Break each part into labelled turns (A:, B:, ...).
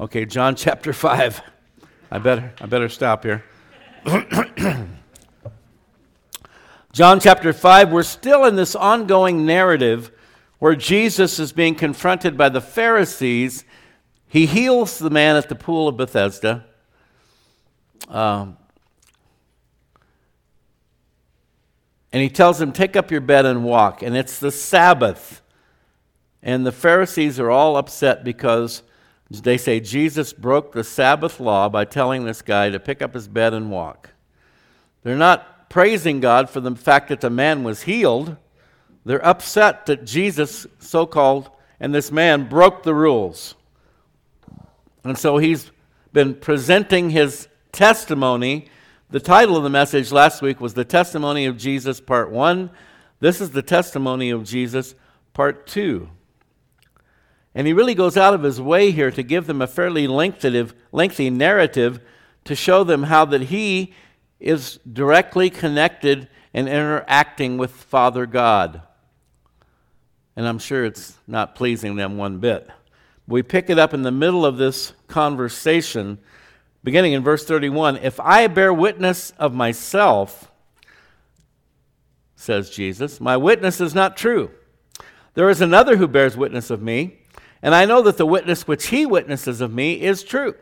A: Okay, John chapter 5. I better, I better stop here. John chapter 5, we're still in this ongoing narrative where Jesus is being confronted by the Pharisees. He heals the man at the pool of Bethesda. Um, and he tells him, Take up your bed and walk. And it's the Sabbath. And the Pharisees are all upset because they say Jesus broke the Sabbath law by telling this guy to pick up his bed and walk. They're not praising God for the fact that the man was healed. They're upset that Jesus, so called, and this man broke the rules. And so he's been presenting his testimony. The title of the message last week was The Testimony of Jesus, Part 1. This is the testimony of Jesus, Part 2. And he really goes out of his way here to give them a fairly lengthy, narrative to show them how that he is directly connected and interacting with Father God. And I'm sure it's not pleasing them one bit. We pick it up in the middle of this conversation, beginning in verse 31. If I bear witness of myself, says Jesus, my witness is not true. There is another who bears witness of me and I know that the witness which he witnesses of me is true.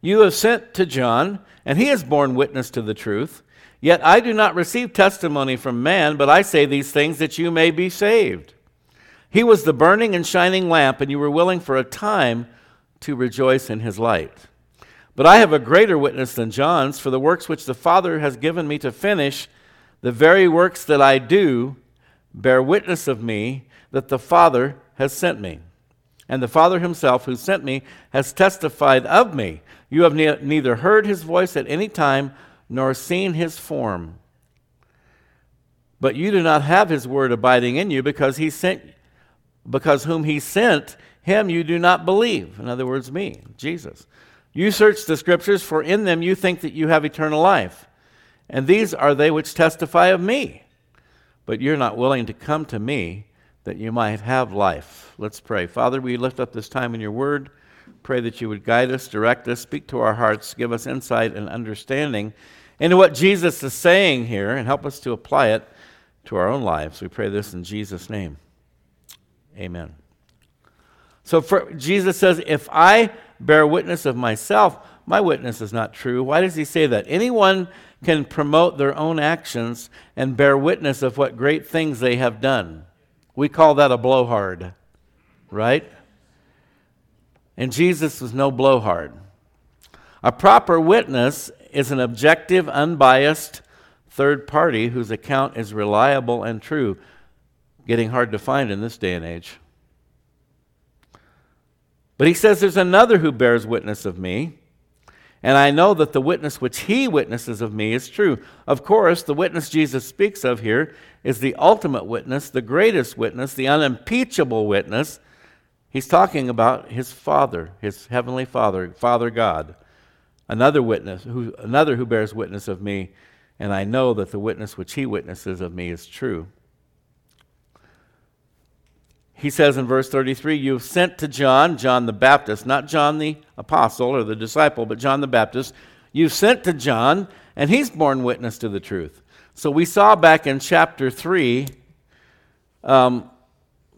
A: You have sent to John, and he has borne witness to the truth. Yet I do not receive testimony from man, but I say these things that you may be saved. He was the burning and shining lamp, and you were willing for a time to rejoice in his light. But I have a greater witness than John's, for the works which the Father has given me to finish, the very works that I do, bear witness of me that the Father has sent me. And the Father himself, who sent me, has testified of me. You have ne- neither heard his voice at any time nor seen his form. But you do not have his word abiding in you because he sent because whom he sent, him you do not believe. In other words, me, Jesus. You search the scriptures, for in them you think that you have eternal life. And these are they which testify of me. But you're not willing to come to me that you might have life. Let's pray. Father, we lift up this time in your word. Pray that you would guide us, direct us, speak to our hearts, give us insight and understanding into what Jesus is saying here, and help us to apply it to our own lives. We pray this in Jesus' name. Amen. So for, Jesus says, If I bear witness of myself, my witness is not true. Why does he say that? Anyone can promote their own actions and bear witness of what great things they have done. We call that a blowhard, right? And Jesus was no blowhard. A proper witness is an objective, unbiased third party whose account is reliable and true. Getting hard to find in this day and age. But he says there's another who bears witness of me, and I know that the witness which he witnesses of me is true. Of course, the witness Jesus speaks of here is the ultimate witness, the greatest witness, the unimpeachable witness. He's talking about his Father, his heavenly Father, Father God. Another witness, who, another who bears witness of me, and I know that the witness which he witnesses of me is true. He says in verse 33, You've sent to John, John the Baptist, not John the apostle or the disciple, but John the Baptist. You've sent to John, and he's borne witness to the truth. So we saw back in chapter 3 um,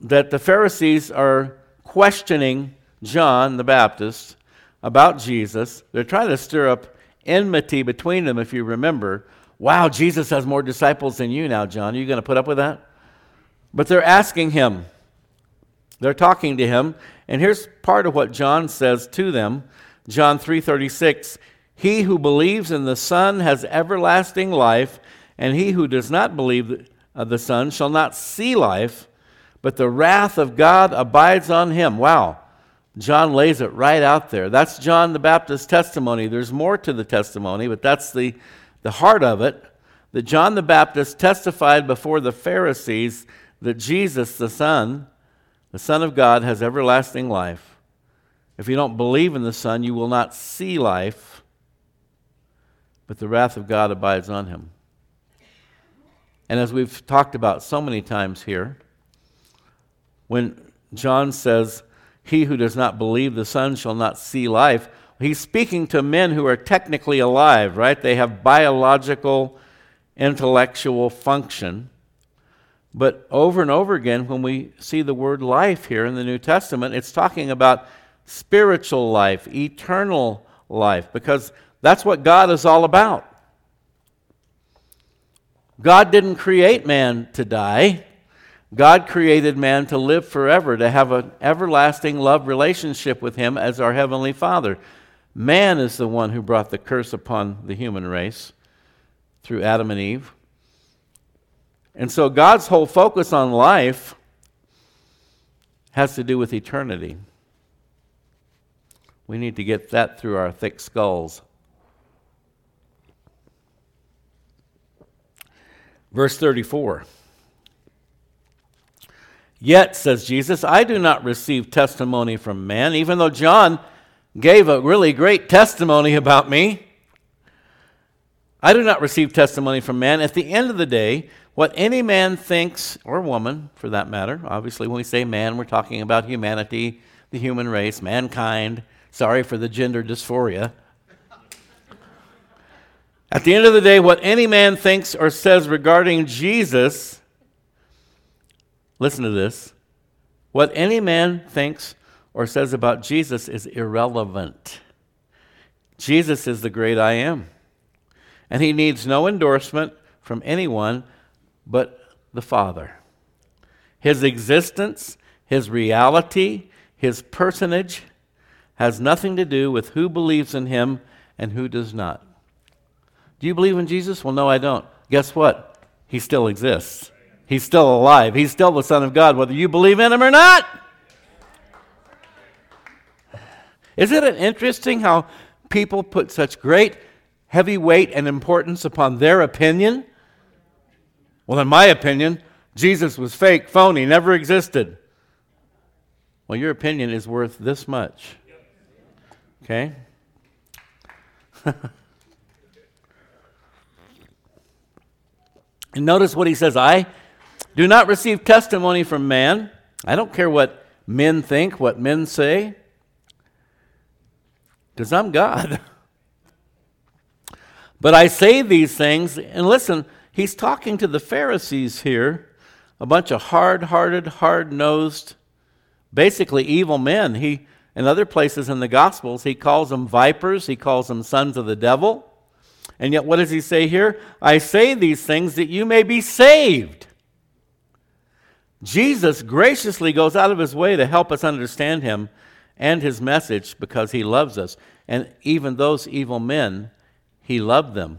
A: that the Pharisees are questioning John the Baptist about Jesus. They're trying to stir up enmity between them, if you remember. Wow, Jesus has more disciples than you now, John. Are you going to put up with that? But they're asking him. They're talking to him, and here's part of what John says to them. John 3:36, "He who believes in the Son has everlasting life, and he who does not believe the Son shall not see life, but the wrath of God abides on him. Wow. John lays it right out there. That's John the Baptist's testimony. There's more to the testimony, but that's the, the heart of it. That John the Baptist testified before the Pharisees that Jesus, the Son, the Son of God, has everlasting life. If you don't believe in the Son, you will not see life, but the wrath of God abides on him. And as we've talked about so many times here, when John says he who does not believe the Son shall not see life. He's speaking to men who are technically alive, right? They have biological, intellectual function. But over and over again, when we see the word life here in the New Testament, it's talking about spiritual life, eternal life, because that's what God is all about. God didn't create man to die. God created man to live forever, to have an everlasting love relationship with Him as our Heavenly Father. Man is the one who brought the curse upon the human race through Adam and Eve. And so God's whole focus on life has to do with eternity. We need to get that through our thick skulls. Verse 34. Yet, says Jesus, I do not receive testimony from man, even though John gave a really great testimony about me. I do not receive testimony from man. At the end of the day, what any man thinks, or woman for that matter, obviously, when we say man, we're talking about humanity, the human race, mankind. Sorry for the gender dysphoria. At the end of the day, what any man thinks or says regarding Jesus, listen to this. What any man thinks or says about Jesus is irrelevant. Jesus is the great I am. And he needs no endorsement from anyone but the Father. His existence, his reality, his personage has nothing to do with who believes in him and who does not. Do you believe in Jesus? Well, no, I don't. Guess what? He still exists. He's still alive. He's still the Son of God, whether you believe in him or not. Isn't it interesting how people put such great heavy weight and importance upon their opinion? Well, in my opinion, Jesus was fake, phony, never existed. Well, your opinion is worth this much. Okay? And notice what he says I do not receive testimony from man. I don't care what men think, what men say, because I'm God. but I say these things, and listen, he's talking to the Pharisees here, a bunch of hard hearted, hard nosed, basically evil men. He, in other places in the Gospels, he calls them vipers, he calls them sons of the devil. And yet, what does he say here? I say these things that you may be saved. Jesus graciously goes out of his way to help us understand him and his message because he loves us. And even those evil men, he loved them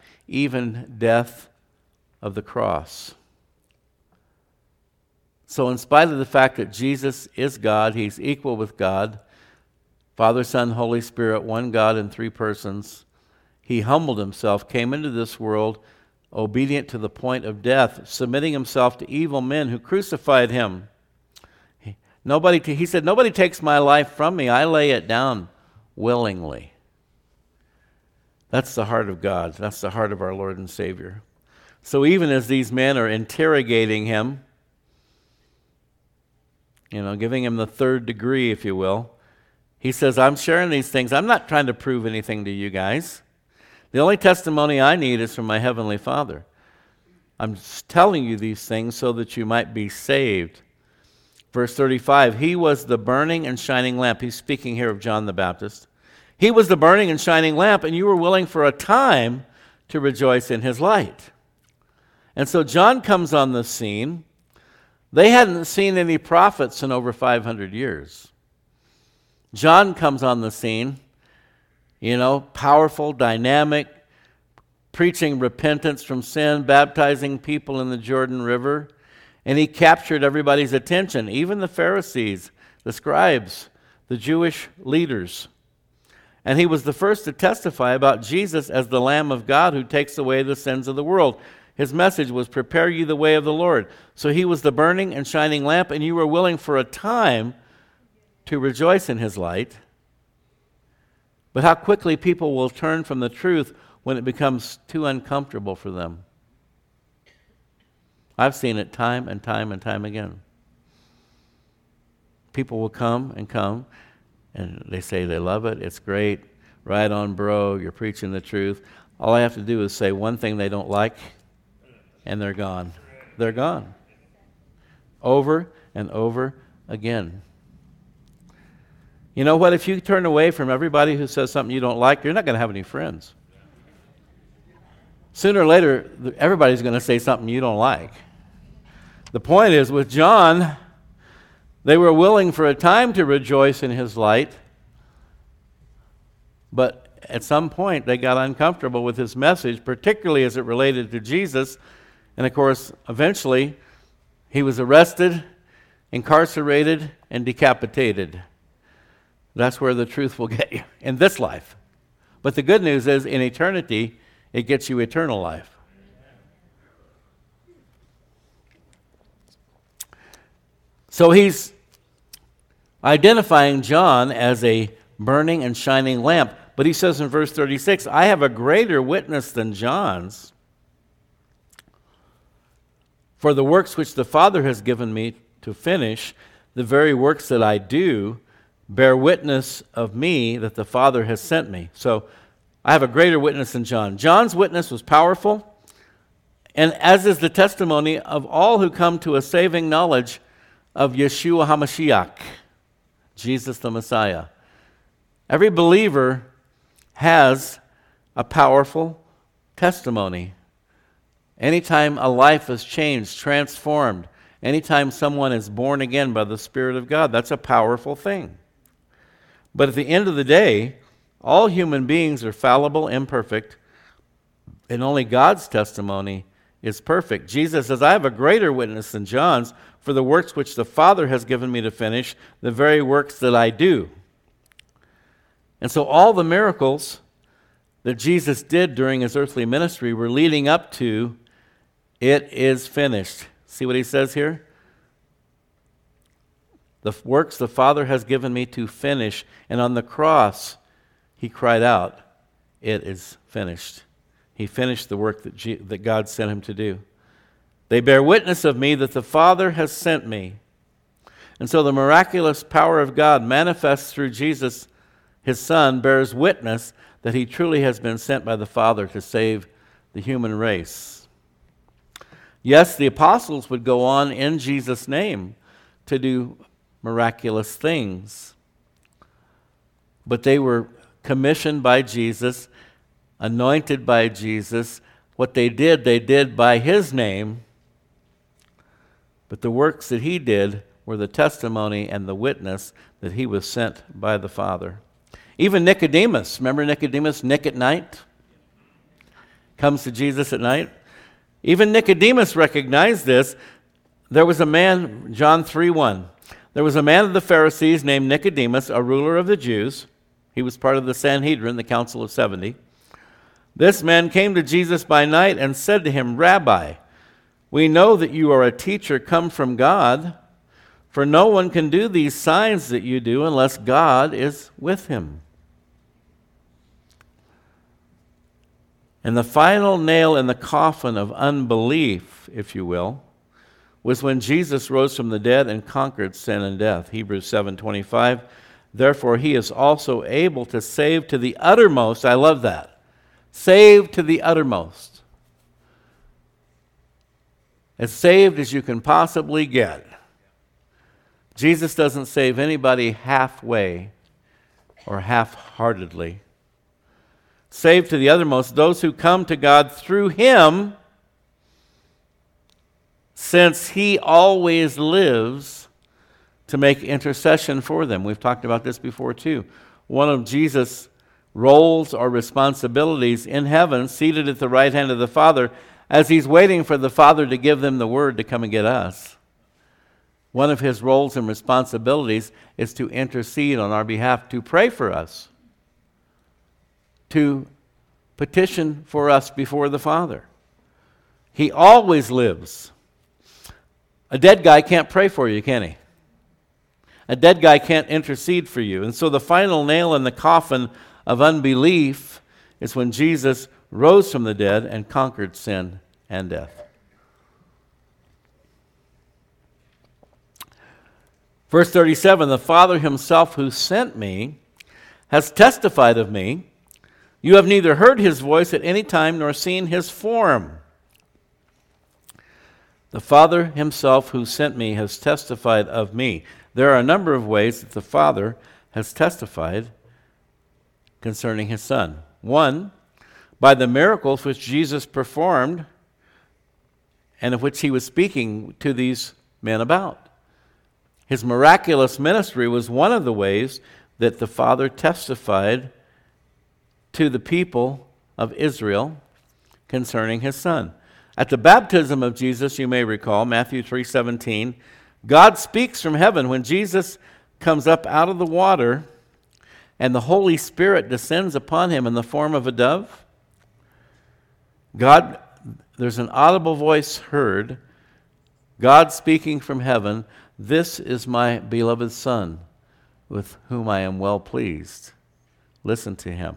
A: even death of the cross. So, in spite of the fact that Jesus is God, he's equal with God, Father, Son, Holy Spirit, one God in three persons. He humbled himself, came into this world obedient to the point of death, submitting himself to evil men who crucified him. Nobody, he said, Nobody takes my life from me. I lay it down willingly. That's the heart of God. That's the heart of our Lord and Savior. So even as these men are interrogating him, you know, giving him the third degree, if you will, he says, I'm sharing these things. I'm not trying to prove anything to you guys. The only testimony I need is from my Heavenly Father. I'm telling you these things so that you might be saved. Verse 35 He was the burning and shining lamp. He's speaking here of John the Baptist. He was the burning and shining lamp, and you were willing for a time to rejoice in his light. And so John comes on the scene. They hadn't seen any prophets in over 500 years. John comes on the scene, you know, powerful, dynamic, preaching repentance from sin, baptizing people in the Jordan River. And he captured everybody's attention, even the Pharisees, the scribes, the Jewish leaders. And he was the first to testify about Jesus as the Lamb of God who takes away the sins of the world. His message was, Prepare you the way of the Lord. So he was the burning and shining lamp, and you were willing for a time to rejoice in his light. But how quickly people will turn from the truth when it becomes too uncomfortable for them. I've seen it time and time and time again. People will come and come, and they say they love it, it's great, right on, bro, you're preaching the truth. All I have to do is say one thing they don't like, and they're gone. They're gone. Over and over again. You know what? If you turn away from everybody who says something you don't like, you're not going to have any friends. Sooner or later, everybody's going to say something you don't like. The point is, with John, they were willing for a time to rejoice in his light, but at some point they got uncomfortable with his message, particularly as it related to Jesus. And of course, eventually, he was arrested, incarcerated, and decapitated. That's where the truth will get you in this life. But the good news is, in eternity, it gets you eternal life. So he's identifying John as a burning and shining lamp. But he says in verse 36 I have a greater witness than John's. For the works which the Father has given me to finish, the very works that I do, bear witness of me that the Father has sent me. So I have a greater witness than John. John's witness was powerful, and as is the testimony of all who come to a saving knowledge of Yeshua HaMashiach, Jesus the Messiah. Every believer has a powerful testimony. Anytime a life is changed, transformed, anytime someone is born again by the Spirit of God, that's a powerful thing. But at the end of the day, all human beings are fallible, imperfect, and only God's testimony is perfect. Jesus says, I have a greater witness than John's for the works which the Father has given me to finish, the very works that I do. And so all the miracles that Jesus did during his earthly ministry were leading up to it is finished. See what he says here? the works the Father has given me to finish. And on the cross, he cried out, It is finished. He finished the work that, G- that God sent him to do. They bear witness of me that the Father has sent me. And so the miraculous power of God manifests through Jesus, his Son, bears witness that he truly has been sent by the Father to save the human race. Yes, the apostles would go on in Jesus' name to do miraculous things. But they were commissioned by Jesus, anointed by Jesus. What they did, they did by his name. But the works that he did were the testimony and the witness that he was sent by the Father. Even Nicodemus, remember Nicodemus, Nick at night? Comes to Jesus at night. Even Nicodemus recognized this. There was a man, John 3 1. There was a man of the Pharisees named Nicodemus, a ruler of the Jews. He was part of the Sanhedrin, the Council of 70. This man came to Jesus by night and said to him, Rabbi, we know that you are a teacher come from God, for no one can do these signs that you do unless God is with him. And the final nail in the coffin of unbelief, if you will, was when Jesus rose from the dead and conquered sin and death. Hebrews 7:25. Therefore he is also able to save to the uttermost. I love that. Save to the uttermost. As saved as you can possibly get. Jesus doesn't save anybody halfway or half heartedly. Save to the uttermost those who come to God through him since he always lives to make intercession for them. We've talked about this before too. One of Jesus' roles or responsibilities in heaven, seated at the right hand of the Father, as he's waiting for the Father to give them the word to come and get us, one of his roles and responsibilities is to intercede on our behalf, to pray for us, to petition for us before the Father. He always lives. A dead guy can't pray for you, can he? A dead guy can't intercede for you. And so the final nail in the coffin of unbelief is when Jesus rose from the dead and conquered sin and death. Verse 37 The Father himself who sent me has testified of me. You have neither heard his voice at any time nor seen his form. The Father himself who sent me has testified of me. There are a number of ways that the Father has testified concerning his Son. One, by the miracles which Jesus performed and of which he was speaking to these men about. His miraculous ministry was one of the ways that the Father testified to the people of Israel concerning his son. At the baptism of Jesus, you may recall, Matthew 3:17, God speaks from heaven when Jesus comes up out of the water and the Holy Spirit descends upon him in the form of a dove. God there's an audible voice heard, God speaking from heaven, This is my beloved Son, with whom I am well pleased. Listen to him.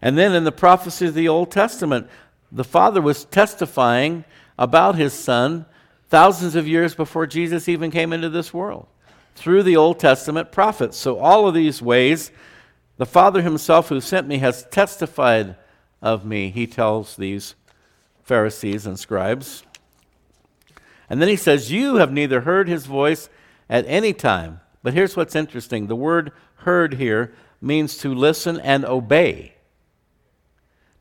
A: And then in the prophecy of the Old Testament, the Father was testifying about his Son thousands of years before Jesus even came into this world through the Old Testament prophets. So, all of these ways, the Father himself who sent me has testified of me, he tells these Pharisees and scribes. And then he says, You have neither heard his voice at any time. But here's what's interesting the word heard here means to listen and obey,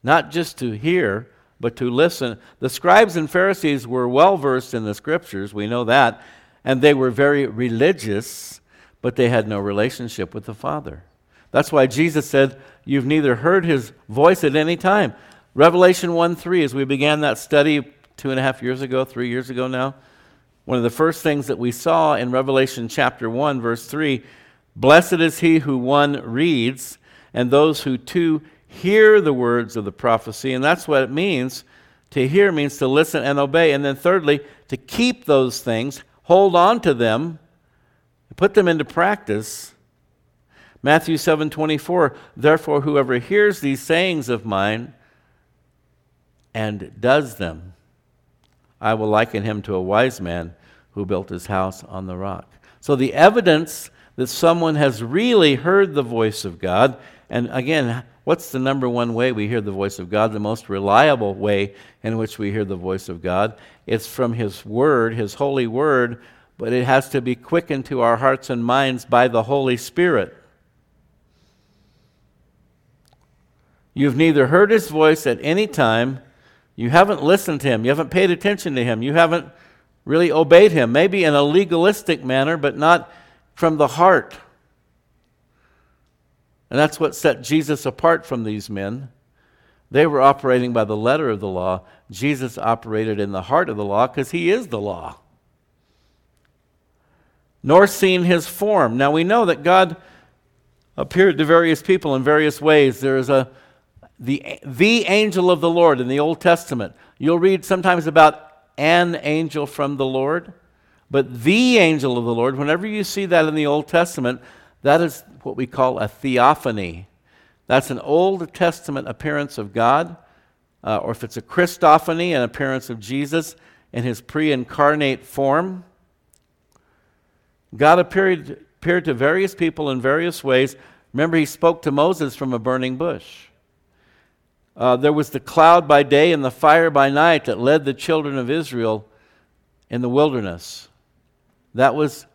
A: not just to hear, but to listen. The scribes and Pharisees were well versed in the scriptures, we know that, and they were very religious, but they had no relationship with the Father. That's why Jesus said, You've neither heard his voice at any time. Revelation 1 3, as we began that study two and a half years ago, three years ago now, one of the first things that we saw in Revelation chapter 1, verse 3 Blessed is he who one reads, and those who two hear the words of the prophecy. And that's what it means. To hear means to listen and obey. And then, thirdly, to keep those things, hold on to them, put them into practice Matthew 7:24 Therefore whoever hears these sayings of mine and does them I will liken him to a wise man who built his house on the rock. So the evidence that someone has really heard the voice of God and again what's the number one way we hear the voice of God? The most reliable way in which we hear the voice of God. It's from his word his holy word but it has to be quickened to our hearts and minds by the Holy Spirit. You've neither heard his voice at any time, you haven't listened to him, you haven't paid attention to him, you haven't really obeyed him, maybe in a legalistic manner, but not from the heart. And that's what set Jesus apart from these men. They were operating by the letter of the law. Jesus operated in the heart of the law because he is the law. Nor seen his form. Now we know that God appeared to various people in various ways. There is a the, the angel of the Lord in the Old Testament. You'll read sometimes about an angel from the Lord, but the angel of the Lord, whenever you see that in the Old Testament, that is what we call a theophany. That's an Old Testament appearance of God, uh, or if it's a Christophany, an appearance of Jesus in his pre incarnate form. God appeared, appeared to various people in various ways. Remember, he spoke to Moses from a burning bush. Uh, there was the cloud by day and the fire by night that led the children of Israel in the wilderness. That was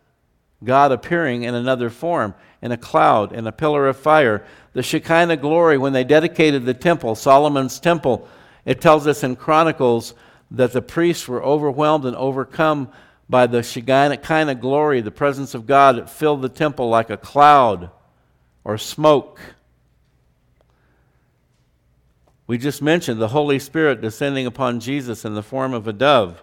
A: God appearing in another form, in a cloud, in a pillar of fire. The Shekinah glory, when they dedicated the temple, Solomon's temple, it tells us in Chronicles that the priests were overwhelmed and overcome by the Shekinah glory, the presence of God. It filled the temple like a cloud or smoke. We just mentioned the Holy Spirit descending upon Jesus in the form of a dove.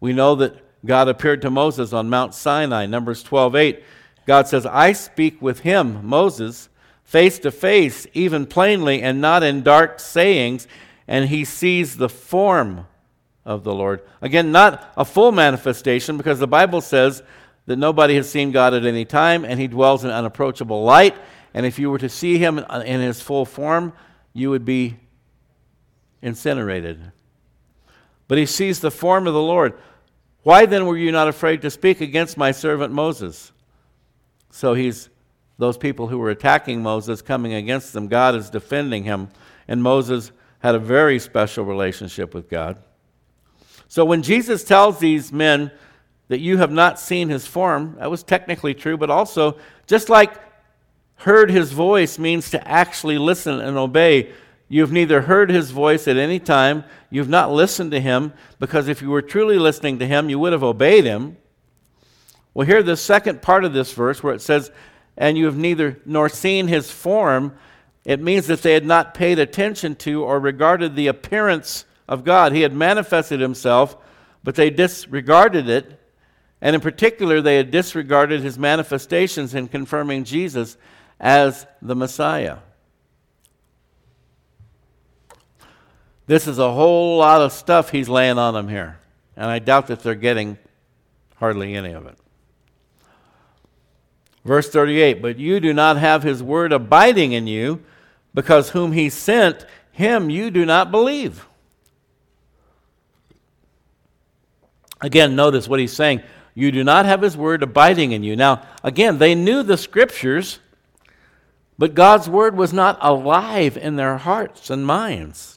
A: We know that God appeared to Moses on Mount Sinai, Numbers 12 8. God says, I speak with him, Moses, face to face, even plainly, and not in dark sayings, and he sees the form of the Lord. Again, not a full manifestation, because the Bible says that nobody has seen God at any time, and he dwells in unapproachable light. And if you were to see him in his full form, you would be incinerated. But he sees the form of the Lord. Why then were you not afraid to speak against my servant Moses? So he's those people who were attacking Moses coming against them. God is defending him, and Moses had a very special relationship with God. So when Jesus tells these men that you have not seen his form, that was technically true, but also just like heard his voice means to actually listen and obey. You've neither heard his voice at any time, you've not listened to him, because if you were truly listening to him, you would have obeyed him. Well, here, the second part of this verse where it says, And you have neither nor seen his form, it means that they had not paid attention to or regarded the appearance of God. He had manifested himself, but they disregarded it. And in particular, they had disregarded his manifestations in confirming Jesus as the Messiah. This is a whole lot of stuff he's laying on them here. And I doubt that they're getting hardly any of it. Verse 38 But you do not have his word abiding in you, because whom he sent, him you do not believe. Again, notice what he's saying. You do not have his word abiding in you. Now, again, they knew the scriptures, but God's word was not alive in their hearts and minds.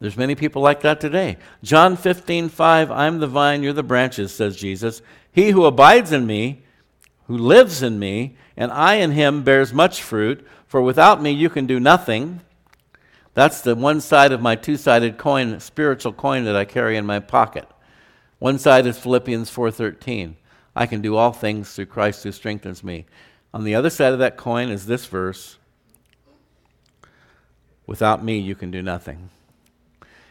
A: There's many people like that today. John 15, 5, I'm the vine, you're the branches, says Jesus. He who abides in me, who lives in me, and I in him bears much fruit, for without me you can do nothing. That's the one side of my two sided coin, spiritual coin that I carry in my pocket. One side is Philippians 4:13. I can do all things through Christ who strengthens me. On the other side of that coin is this verse Without me you can do nothing.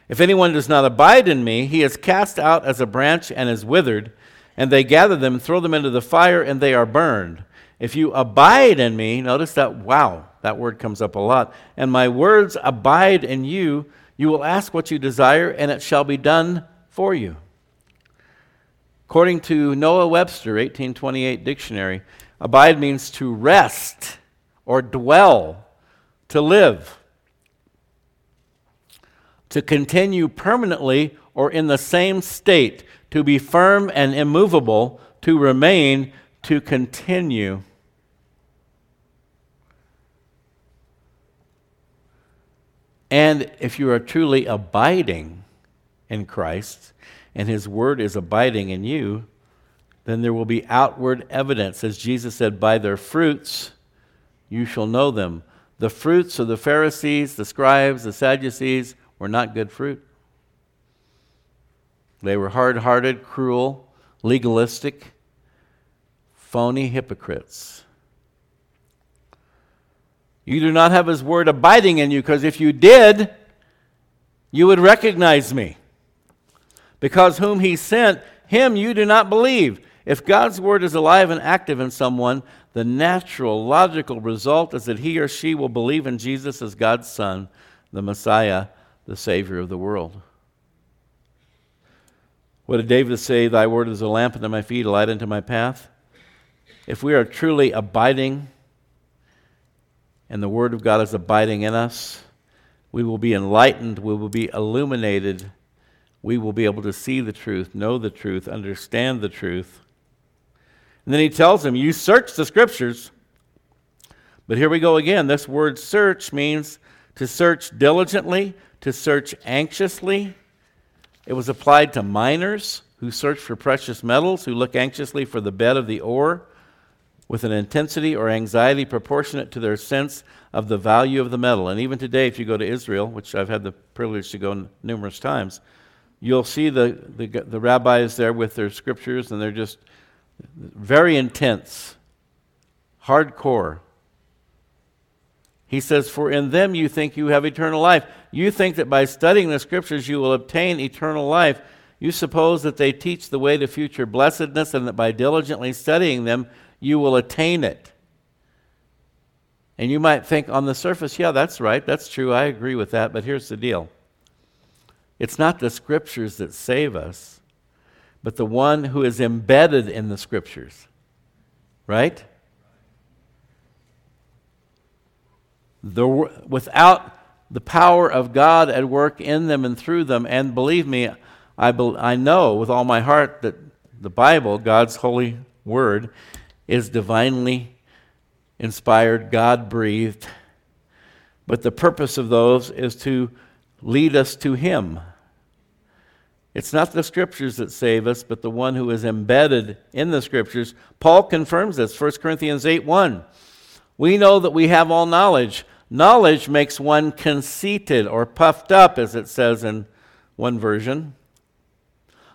A: If anyone does not abide in me, he is cast out as a branch and is withered, and they gather them throw them into the fire, and they are burned. If you abide in me, notice that, wow, that word comes up a lot, and my words abide in you, you will ask what you desire, and it shall be done for you. According to Noah Webster, 1828 dictionary, abide means to rest or dwell, to live to continue permanently or in the same state, to be firm and immovable, to remain, to continue. And if you are truly abiding in Christ and His Word is abiding in you, then there will be outward evidence. As Jesus said, by their fruits you shall know them. The fruits of the Pharisees, the scribes, the Sadducees were not good fruit. They were hard hearted, cruel, legalistic, phony hypocrites. You do not have his word abiding in you, because if you did, you would recognize me. Because whom he sent, him you do not believe. If God's word is alive and active in someone, the natural, logical result is that he or she will believe in Jesus as God's Son, the Messiah, the Savior of the world. What did David say? Thy word is a lamp unto my feet, a light unto my path. If we are truly abiding and the word of God is abiding in us, we will be enlightened, we will be illuminated, we will be able to see the truth, know the truth, understand the truth. And then he tells him, You search the scriptures. But here we go again. This word search means to search diligently, to search anxiously. It was applied to miners who search for precious metals, who look anxiously for the bed of the ore with an intensity or anxiety proportionate to their sense of the value of the metal. And even today, if you go to Israel, which I've had the privilege to go numerous times, you'll see the, the, the rabbis there with their scriptures, and they're just very intense, hardcore He says, For in them you think you have eternal life. You think that by studying the scriptures you will obtain eternal life. You suppose that they teach the way to future blessedness and that by diligently studying them you will attain it. And you might think on the surface, yeah, that's right, that's true, I agree with that, but here's the deal it's not the scriptures that save us, but the one who is embedded in the scriptures. Right? The, without the power of God at work in them and through them, and believe me, I, be, I know with all my heart that the Bible, God's holy word, is divinely inspired, God breathed. But the purpose of those is to lead us to Him. It's not the scriptures that save us, but the one who is embedded in the scriptures. Paul confirms this, 1 Corinthians 8 1. We know that we have all knowledge. Knowledge makes one conceited or puffed up, as it says in one version.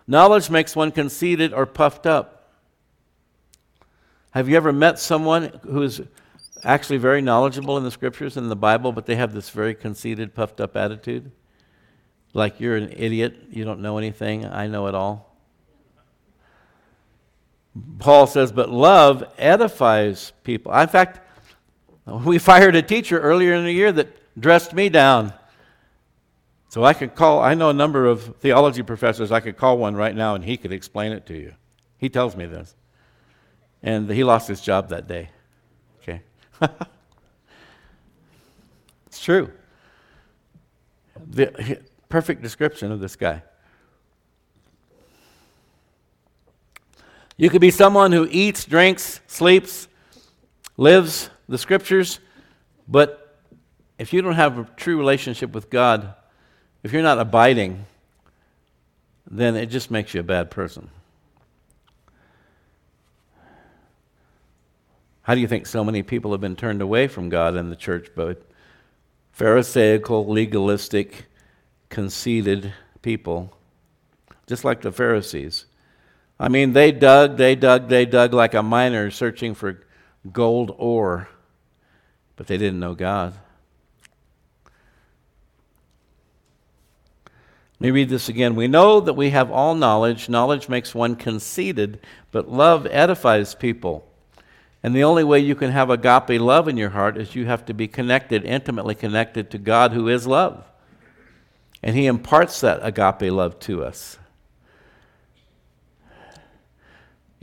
A: Knowledge makes one conceited or puffed up. Have you ever met someone who's actually very knowledgeable in the scriptures and the Bible, but they have this very conceited, puffed up attitude? Like you're an idiot, you don't know anything, I know it all. Paul says, but love edifies people. In fact, we fired a teacher earlier in the year that dressed me down. So I could call, I know a number of theology professors, I could call one right now and he could explain it to you. He tells me this. And he lost his job that day. Okay. it's true. The perfect description of this guy. You could be someone who eats, drinks, sleeps, lives the scriptures, but if you don't have a true relationship with God, if you're not abiding, then it just makes you a bad person. How do you think so many people have been turned away from God in the church? But Pharisaical, legalistic, conceited people, just like the Pharisees. I mean, they dug, they dug, they dug like a miner searching for gold ore, but they didn't know God. Let me read this again. We know that we have all knowledge. Knowledge makes one conceited, but love edifies people. And the only way you can have agape love in your heart is you have to be connected, intimately connected to God who is love. And He imparts that agape love to us.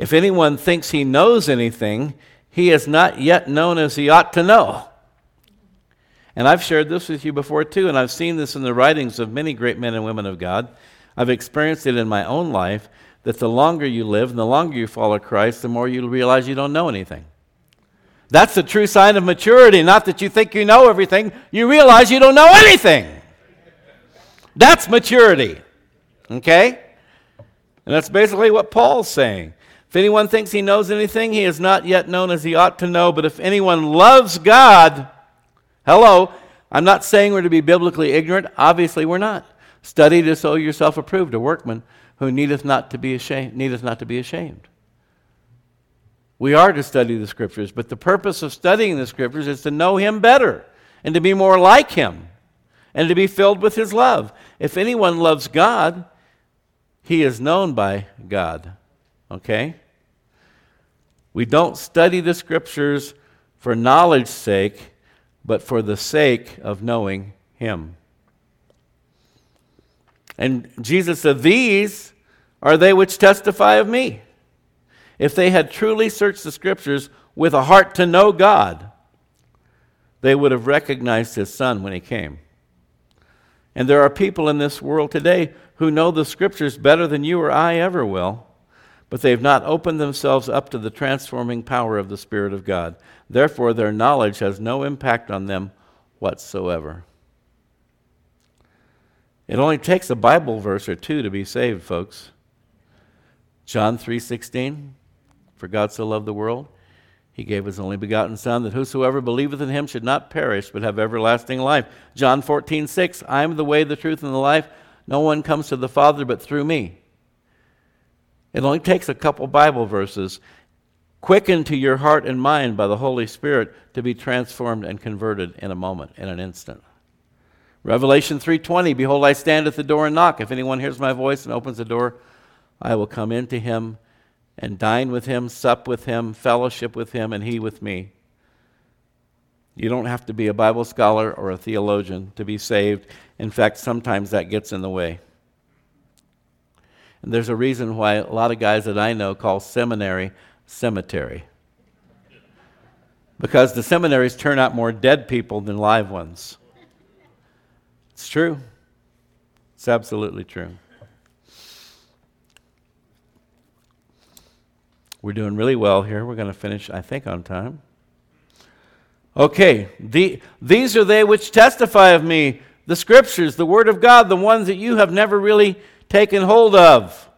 A: If anyone thinks he knows anything, he is not yet known as he ought to know. And I've shared this with you before too, and I've seen this in the writings of many great men and women of God. I've experienced it in my own life that the longer you live and the longer you follow Christ, the more you realize you don't know anything. That's the true sign of maturity, not that you think you know everything, you realize you don't know anything. That's maturity. Okay? And that's basically what Paul's saying. If anyone thinks he knows anything, he is not yet known as he ought to know. But if anyone loves God, hello, I'm not saying we're to be biblically ignorant. Obviously, we're not. Study to show yourself approved, a workman who needeth not to be ashamed. Needeth not to be ashamed. We are to study the scriptures, but the purpose of studying the scriptures is to know Him better and to be more like Him and to be filled with His love. If anyone loves God, he is known by God. Okay? We don't study the scriptures for knowledge's sake, but for the sake of knowing Him. And Jesus said, These are they which testify of me. If they had truly searched the scriptures with a heart to know God, they would have recognized his son when he came. And there are people in this world today who know the scriptures better than you or I ever will, but they've not opened themselves up to the transforming power of the Spirit of God. Therefore, their knowledge has no impact on them whatsoever. It only takes a Bible verse or two to be saved, folks. John 3:16 for God so loved the world, he gave his only begotten Son, that whosoever believeth in him should not perish, but have everlasting life. John 14, 6, I am the way, the truth, and the life. No one comes to the Father but through me. It only takes a couple Bible verses. quickened to your heart and mind by the Holy Spirit to be transformed and converted in a moment, in an instant. Revelation 3:20 Behold I stand at the door and knock if anyone hears my voice and opens the door I will come into him and dine with him sup with him fellowship with him and he with me You don't have to be a Bible scholar or a theologian to be saved in fact sometimes that gets in the way And there's a reason why a lot of guys that I know call seminary cemetery because the seminaries turn out more dead people than live ones it's true. It's absolutely true. We're doing really well here. We're going to finish, I think, on time. Okay, the, these are they which testify of me, the scriptures, the word of God, the ones that you have never really taken hold of.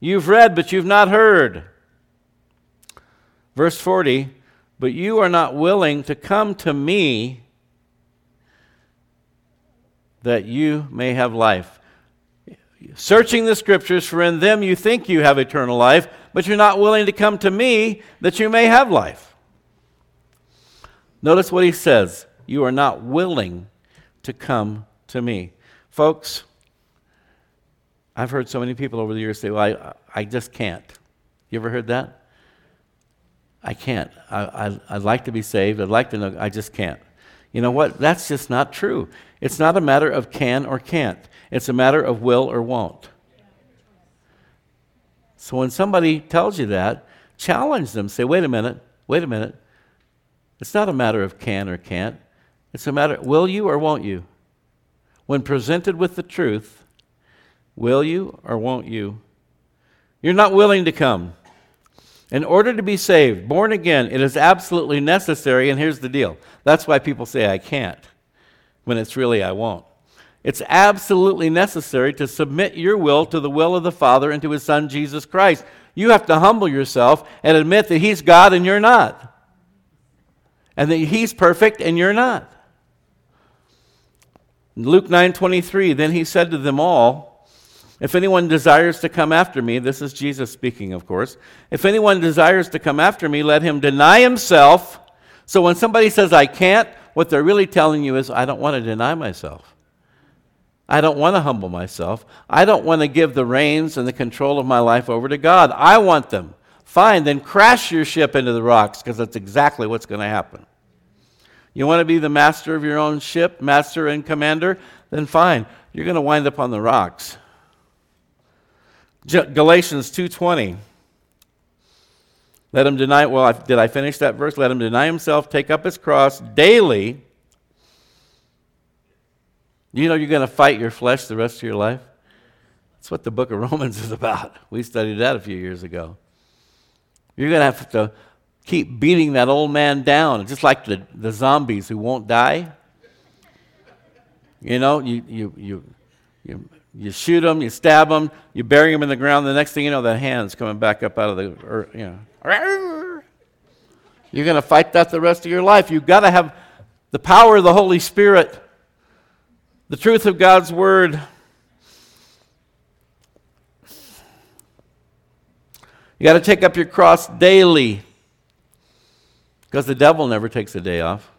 A: You've read, but you've not heard. Verse 40 But you are not willing to come to me that you may have life. Searching the scriptures, for in them you think you have eternal life, but you're not willing to come to me that you may have life. Notice what he says you are not willing to come to me. Folks, I've heard so many people over the years say, Well, I, I just can't. You ever heard that? I can't. I, I, would like to be saved. I'd like to know. I just can't. You know what? That's just not true. It's not a matter of can or can't, it's a matter of will or won't. So when somebody tells you that, challenge them. Say, wait a minute, wait a minute. It's not a matter of can or can't. It's a matter, will you or won't you? When presented with the truth, will you or won't you? You're not willing to come. In order to be saved, born again, it is absolutely necessary, and here's the deal. That's why people say, I can't, when it's really, I won't. It's absolutely necessary to submit your will to the will of the Father and to His Son, Jesus Christ. You have to humble yourself and admit that He's God and you're not, and that He's perfect and you're not. Luke 9:23 Then he said to them all, if anyone desires to come after me, this is Jesus speaking, of course. If anyone desires to come after me, let him deny himself. So when somebody says, I can't, what they're really telling you is, I don't want to deny myself. I don't want to humble myself. I don't want to give the reins and the control of my life over to God. I want them. Fine, then crash your ship into the rocks because that's exactly what's going to happen. You want to be the master of your own ship, master and commander? Then fine, you're going to wind up on the rocks. Galatians 2:20. Let him deny well, did I finish that verse? Let him deny himself, take up his cross daily. You know you're going to fight your flesh the rest of your life? That's what the book of Romans is about. We studied that a few years ago. You're going to have to keep beating that old man down, just like the, the zombies who won't die. You know, you, you, you, you you shoot them, you stab them, you bury them in the ground. The next thing you know, the hand's coming back up out of the, earth, you know. You're going to fight that the rest of your life. You've got to have the power of the Holy Spirit, the truth of God's Word. You got to take up your cross daily because the devil never takes a day off.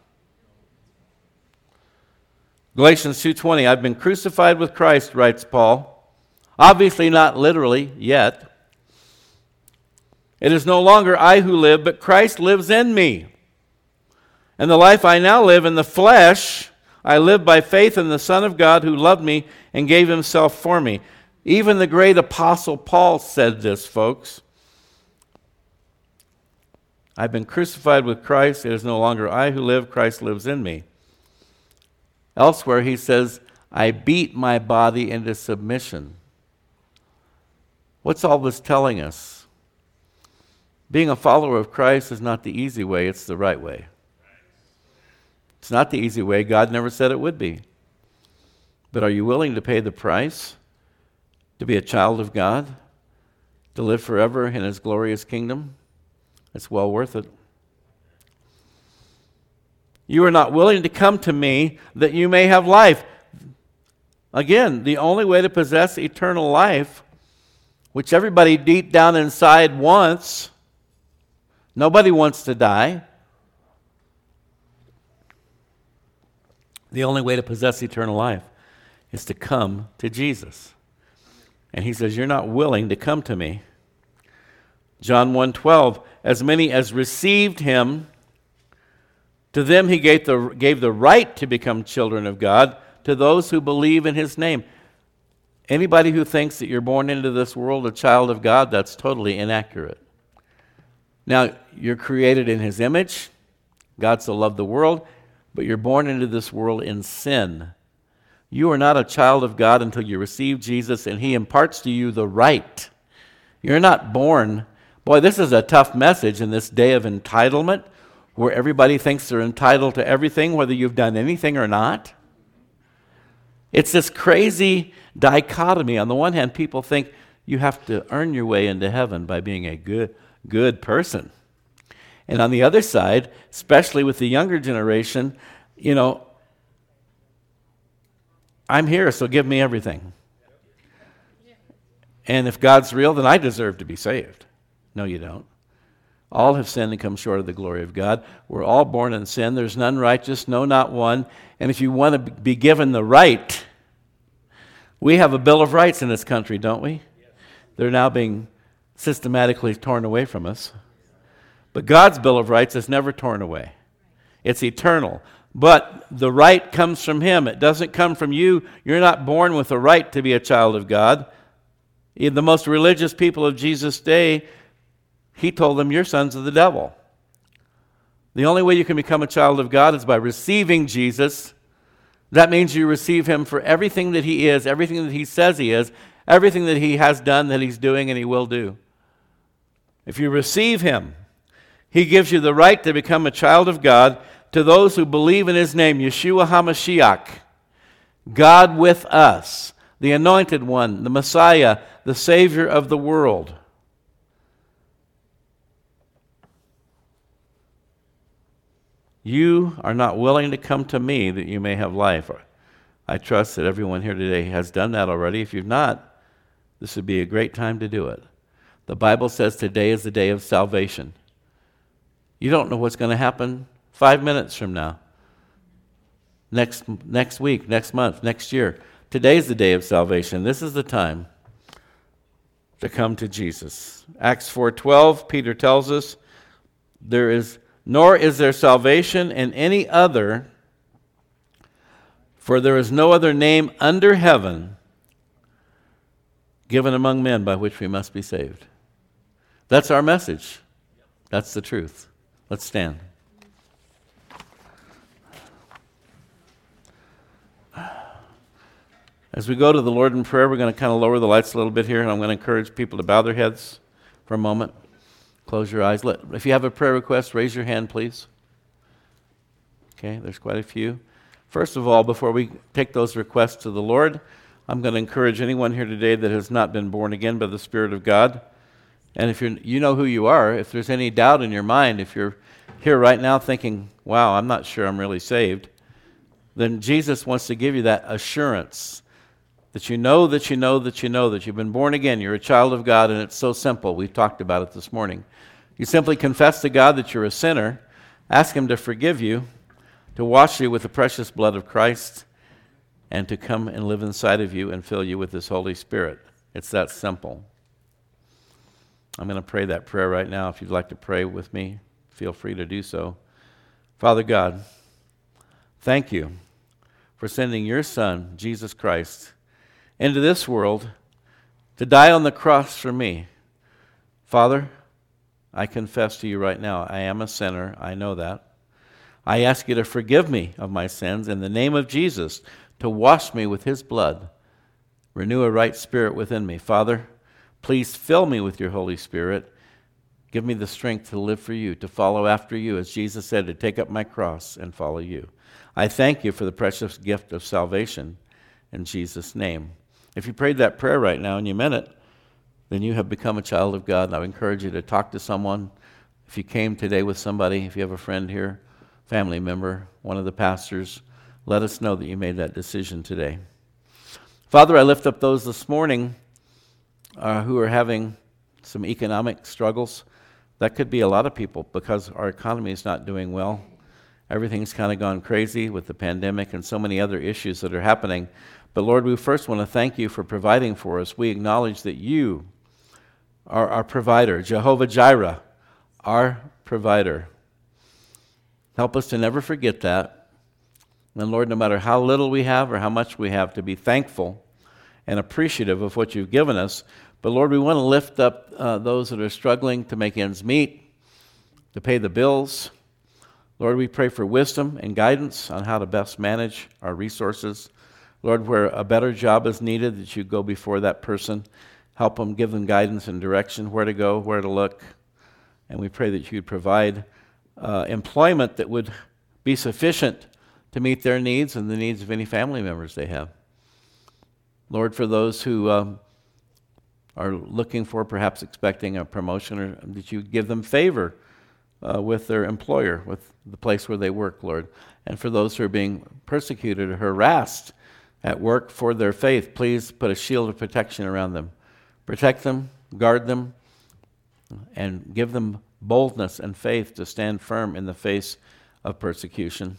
A: Galatians 2:20 I've been crucified with Christ writes Paul. Obviously not literally yet. It is no longer I who live but Christ lives in me. And the life I now live in the flesh I live by faith in the Son of God who loved me and gave himself for me. Even the great apostle Paul said this, folks. I've been crucified with Christ. It is no longer I who live, Christ lives in me. Elsewhere, he says, I beat my body into submission. What's all this telling us? Being a follower of Christ is not the easy way, it's the right way. It's not the easy way. God never said it would be. But are you willing to pay the price to be a child of God, to live forever in His glorious kingdom? It's well worth it. You are not willing to come to me that you may have life. Again, the only way to possess eternal life, which everybody deep down inside wants, Nobody wants to die. The only way to possess eternal life is to come to Jesus. And he says, You're not willing to come to me. John 1:12, as many as received him, to them he gave the, gave the right to become children of God, to those who believe in his name. Anybody who thinks that you're born into this world a child of God, that's totally inaccurate. Now, you're created in his image. God so loved the world, but you're born into this world in sin. You are not a child of God until you receive Jesus and he imparts to you the right. You're not born. Boy, this is a tough message in this day of entitlement where everybody thinks they're entitled to everything, whether you've done anything or not. It's this crazy dichotomy. On the one hand, people think you have to earn your way into heaven by being a good, good person. And on the other side, especially with the younger generation, you know, I'm here, so give me everything. And if God's real, then I deserve to be saved. No, you don't. All have sinned and come short of the glory of God. We're all born in sin. There's none righteous, no, not one. And if you want to be given the right, we have a Bill of Rights in this country, don't we? They're now being systematically torn away from us. But God's Bill of Rights is never torn away, it's eternal. But the right comes from Him, it doesn't come from you. You're not born with a right to be a child of God. The most religious people of Jesus' day, He told them, You're sons of the devil. The only way you can become a child of God is by receiving Jesus. That means you receive Him for everything that He is, everything that He says He is, everything that He has done, that He's doing, and He will do. If you receive Him, He gives you the right to become a child of God to those who believe in his name, Yeshua HaMashiach, God with us, the anointed one, the Messiah, the Savior of the world. You are not willing to come to me that you may have life. I trust that everyone here today has done that already. If you've not, this would be a great time to do it. The Bible says today is the day of salvation. You don't know what's going to happen five minutes from now, next, next week, next month, next year. Today's the day of salvation. This is the time to come to Jesus. Acts 4:12, Peter tells us, there is nor is there salvation in any other, for there is no other name under heaven given among men by which we must be saved. That's our message. That's the truth. Let's stand. As we go to the Lord in prayer, we're going to kind of lower the lights a little bit here, and I'm going to encourage people to bow their heads for a moment. Close your eyes. Let, if you have a prayer request, raise your hand, please. Okay, there's quite a few. First of all, before we take those requests to the Lord, I'm going to encourage anyone here today that has not been born again by the Spirit of God. And if you're, you know who you are, if there's any doubt in your mind, if you're here right now thinking, wow, I'm not sure I'm really saved, then Jesus wants to give you that assurance that you know that you know that you know that you've been born again. You're a child of God, and it's so simple. We've talked about it this morning. You simply confess to God that you're a sinner, ask Him to forgive you, to wash you with the precious blood of Christ, and to come and live inside of you and fill you with His Holy Spirit. It's that simple. I'm going to pray that prayer right now. If you'd like to pray with me, feel free to do so. Father God, thank you for sending your Son, Jesus Christ into this world to die on the cross for me. Father, I confess to you right now, I am a sinner. I know that. I ask you to forgive me of my sins in the name of Jesus, to wash me with his blood, renew a right spirit within me. Father, please fill me with your Holy Spirit. Give me the strength to live for you, to follow after you, as Jesus said, to take up my cross and follow you. I thank you for the precious gift of salvation in Jesus' name. If you prayed that prayer right now and you meant it, then you have become a child of God. And I would encourage you to talk to someone. If you came today with somebody, if you have a friend here, family member, one of the pastors, let us know that you made that decision today. Father, I lift up those this morning uh, who are having some economic struggles. That could be a lot of people because our economy is not doing well. Everything's kind of gone crazy with the pandemic and so many other issues that are happening. But Lord, we first want to thank you for providing for us. We acknowledge that you are our provider, Jehovah Jireh, our provider. Help us to never forget that. And Lord, no matter how little we have or how much we have, to be thankful and appreciative of what you've given us. But Lord, we want to lift up uh, those that are struggling to make ends meet, to pay the bills. Lord, we pray for wisdom and guidance on how to best manage our resources. Lord, where a better job is needed, that you go before that person, help them, give them guidance and direction, where to go, where to look. And we pray that you'd provide uh, employment that would be sufficient to meet their needs and the needs of any family members they have. Lord, for those who um, are looking for, perhaps expecting a promotion, or that you give them favor uh, with their employer, with the place where they work, Lord. And for those who are being persecuted or harassed at work for their faith, please put a shield of protection around them. Protect them, guard them, and give them boldness and faith to stand firm in the face of persecution.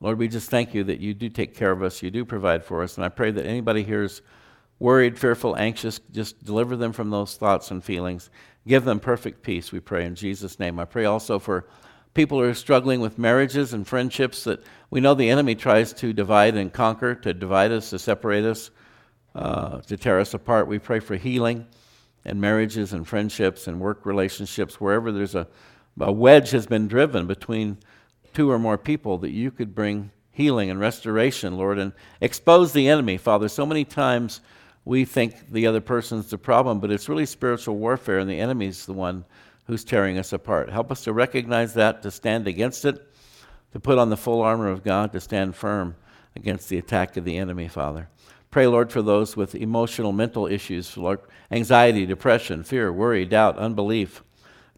A: Lord, we just thank you that you do take care of us, you do provide for us, and I pray that anybody here is worried, fearful, anxious, just deliver them from those thoughts and feelings. Give them perfect peace, we pray in Jesus' name. I pray also for people who are struggling with marriages and friendships that we know the enemy tries to divide and conquer, to divide us, to separate us, uh, to tear us apart. We pray for healing and marriages and friendships and work relationships, wherever there's a, a wedge has been driven between two or more people, that you could bring healing and restoration, Lord, and expose the enemy, Father. So many times we think the other person's the problem, but it's really spiritual warfare, and the enemy's the one who's tearing us apart. Help us to recognize that, to stand against it, to put on the full armor of God, to stand firm against the attack of the enemy, Father. Pray, Lord, for those with emotional, mental issues, Lord, anxiety, depression, fear, worry, doubt, unbelief,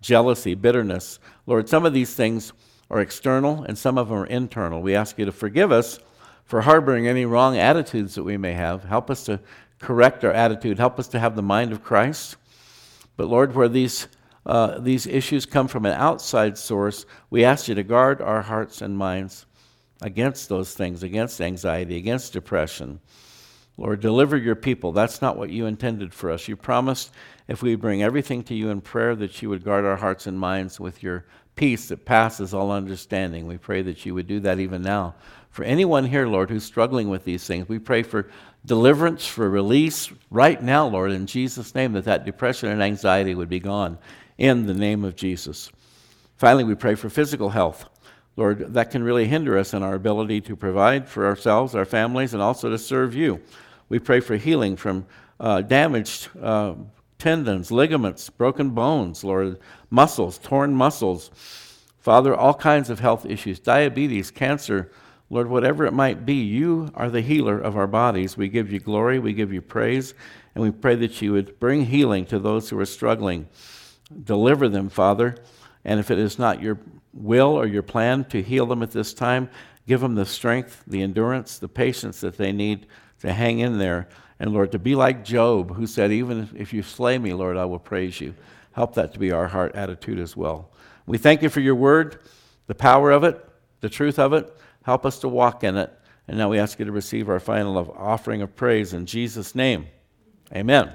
A: jealousy, bitterness. Lord, some of these things are external and some of them are internal. We ask you to forgive us for harboring any wrong attitudes that we may have. Help us to correct our attitude. Help us to have the mind of Christ. But Lord, where these uh, these issues come from an outside source, we ask you to guard our hearts and minds against those things, against anxiety, against depression. Lord, deliver your people. That's not what you intended for us. You promised if we bring everything to you in prayer that you would guard our hearts and minds with your peace that passes all understanding. We pray that you would do that even now. For anyone here, Lord, who's struggling with these things, we pray for deliverance, for release right now, Lord, in Jesus' name, that that depression and anxiety would be gone in the name of Jesus. Finally, we pray for physical health. Lord, that can really hinder us in our ability to provide for ourselves, our families, and also to serve you. We pray for healing from uh, damaged uh, tendons, ligaments, broken bones, Lord, muscles, torn muscles. Father, all kinds of health issues, diabetes, cancer, Lord, whatever it might be, you are the healer of our bodies. We give you glory, we give you praise, and we pray that you would bring healing to those who are struggling. Deliver them, Father. And if it is not your will or your plan to heal them at this time, give them the strength, the endurance, the patience that they need to hang in there. And Lord, to be like Job, who said, Even if you slay me, Lord, I will praise you. Help that to be our heart attitude as well. We thank you for your word, the power of it, the truth of it. Help us to walk in it. And now we ask you to receive our final offering of praise in Jesus' name. Amen.